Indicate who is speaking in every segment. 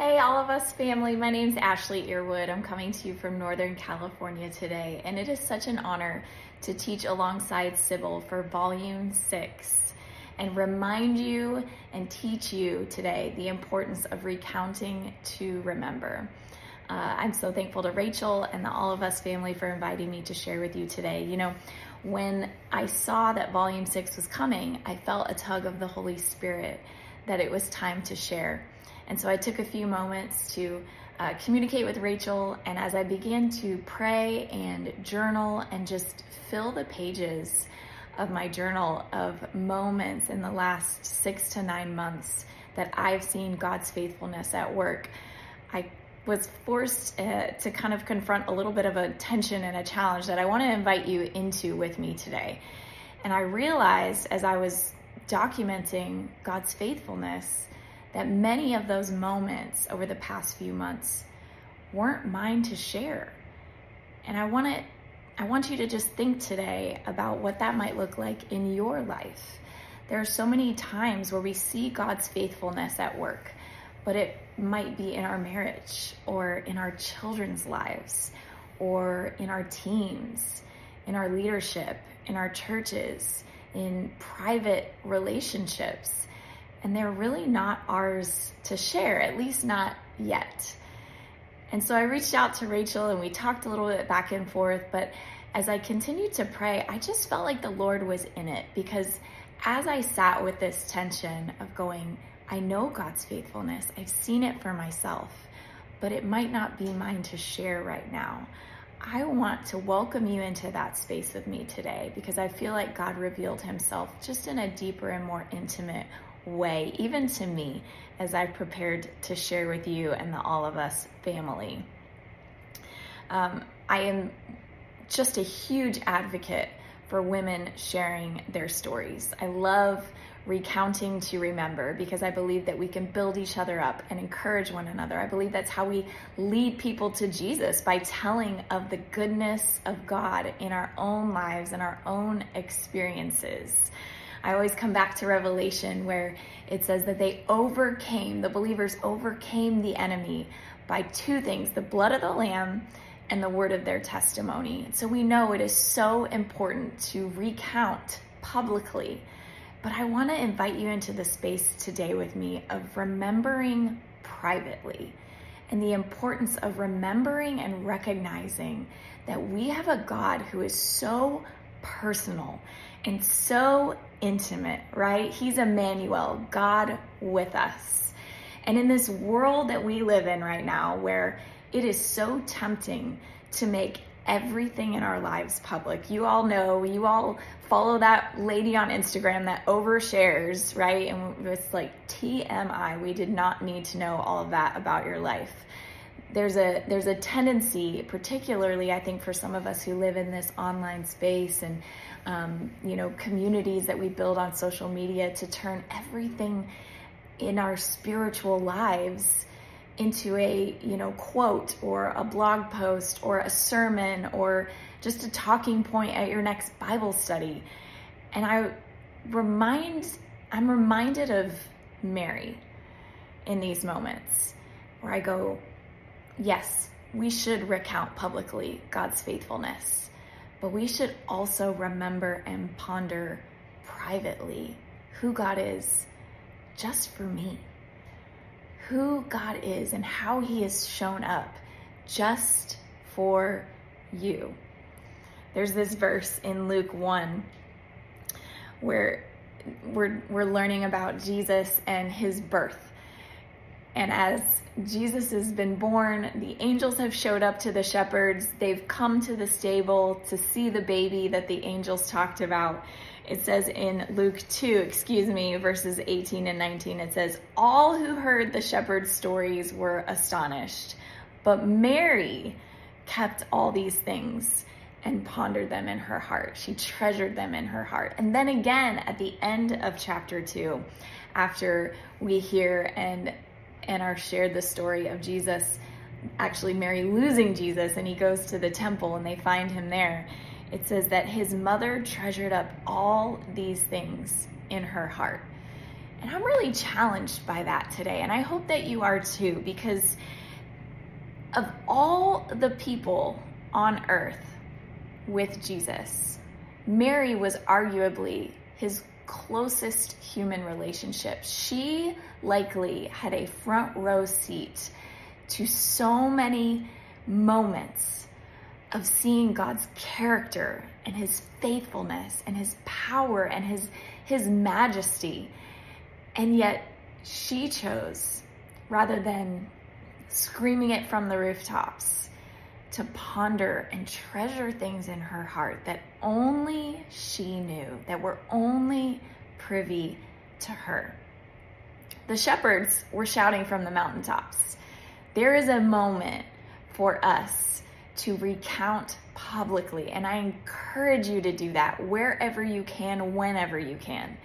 Speaker 1: Hey, Olive Us family. My name's Ashley Earwood. I'm coming to you from Northern California today, and it is such an honor to teach alongside Sybil for Volume 6 and remind you and teach you today the importance of recounting to remember. Uh, I'm so thankful to Rachel and the Olive Us family for inviting me to share with you today. You know, when I saw that Volume 6 was coming, I felt a tug of the Holy Spirit that it was time to share. And so I took a few moments to uh, communicate with Rachel. And as I began to pray and journal and just fill the pages of my journal of moments in the last six to nine months that I've seen God's faithfulness at work, I was forced uh, to kind of confront a little bit of a tension and a challenge that I want to invite you into with me today. And I realized as I was documenting God's faithfulness that many of those moments over the past few months weren't mine to share. And I want to I want you to just think today about what that might look like in your life. There are so many times where we see God's faithfulness at work, but it might be in our marriage or in our children's lives or in our teams, in our leadership, in our churches, in private relationships and they're really not ours to share, at least not yet. And so I reached out to Rachel and we talked a little bit back and forth, but as I continued to pray, I just felt like the Lord was in it because as I sat with this tension of going, I know God's faithfulness, I've seen it for myself, but it might not be mine to share right now. I want to welcome you into that space with me today because I feel like God revealed himself just in a deeper and more intimate way, even to me, as I prepared to share with you and the Olive Us family. Um, I am just a huge advocate for women sharing their stories. I love recounting to remember because I believe that we can build each other up and encourage one another. I believe that's how we lead people to Jesus by telling of the goodness of God in our own lives and our own experiences. I always come back to Revelation where it says that they overcame, the believers overcame the enemy by two things the blood of the Lamb and the word of their testimony. So we know it is so important to recount publicly. But I want to invite you into the space today with me of remembering privately and the importance of remembering and recognizing that we have a God who is so personal and so intimate, right? He's Emmanuel, God with us. And in this world that we live in right now, where it is so tempting to make everything in our lives public. You all know, you all follow that lady on Instagram that overshares, right? And it's like TMI. We did not need to know all of that about your life. There's a there's a tendency, particularly I think for some of us who live in this online space and um, you know, communities that we build on social media to turn everything in our spiritual lives into a, you know, quote or a blog post or a sermon or just a talking point at your next Bible study. And I remind, I'm reminded of Mary in these moments where I go, yes, we should recount publicly God's faithfulness but we should also remember and ponder privately who God is just for me. Who God is and how He has shown up just for you. There's this verse in Luke 1 where we're, we're learning about Jesus and his birth. And as Jesus has been born, the angels have showed up to the shepherds. They've come to the stable to see the baby that the angels talked about. It says in Luke 2, excuse me, verses 18 and 19, it says, All who heard the shepherds' stories were astonished, but Mary kept all these things and pondered them in her heart. She treasured them in her heart. And then again at the end of chapter 2, after we hear and and are shared the story of Jesus, actually Mary losing Jesus, and he goes to the temple and they find him there. It says that his mother treasured up all these things in her heart. And I'm really challenged by that today. And I hope that you are too, because of all the people on earth with Jesus, Mary was arguably his closest human relationship. She likely had a front row seat to so many moments of seeing God's character and his faithfulness and his power and his his majesty. And yet she chose rather than screaming it from the rooftops to ponder and treasure things in her heart that only she knew, that were only privy to her. The shepherds were shouting from the mountaintops. There is a moment for us to recount publicly, and I encourage you to do that wherever you can, whenever you can.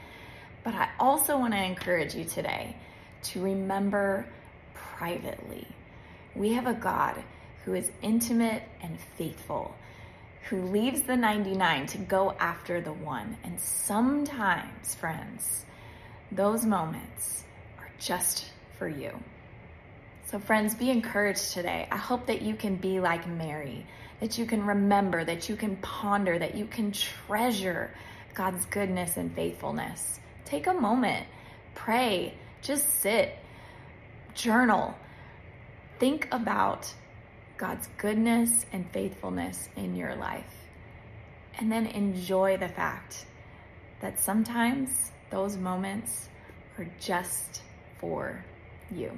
Speaker 1: But I also want to encourage you today to remember privately. We have a God who is intimate and faithful, who leaves the 99 to go after the one. And sometimes, friends, those moments are just for you. So, friends, be encouraged today. I hope that you can be like Mary, that you can remember, that you can ponder, that you can treasure God's goodness and faithfulness. Take a moment, pray, just sit, journal, think about God's goodness and faithfulness in your life. And then enjoy the fact that sometimes those moments are just for you.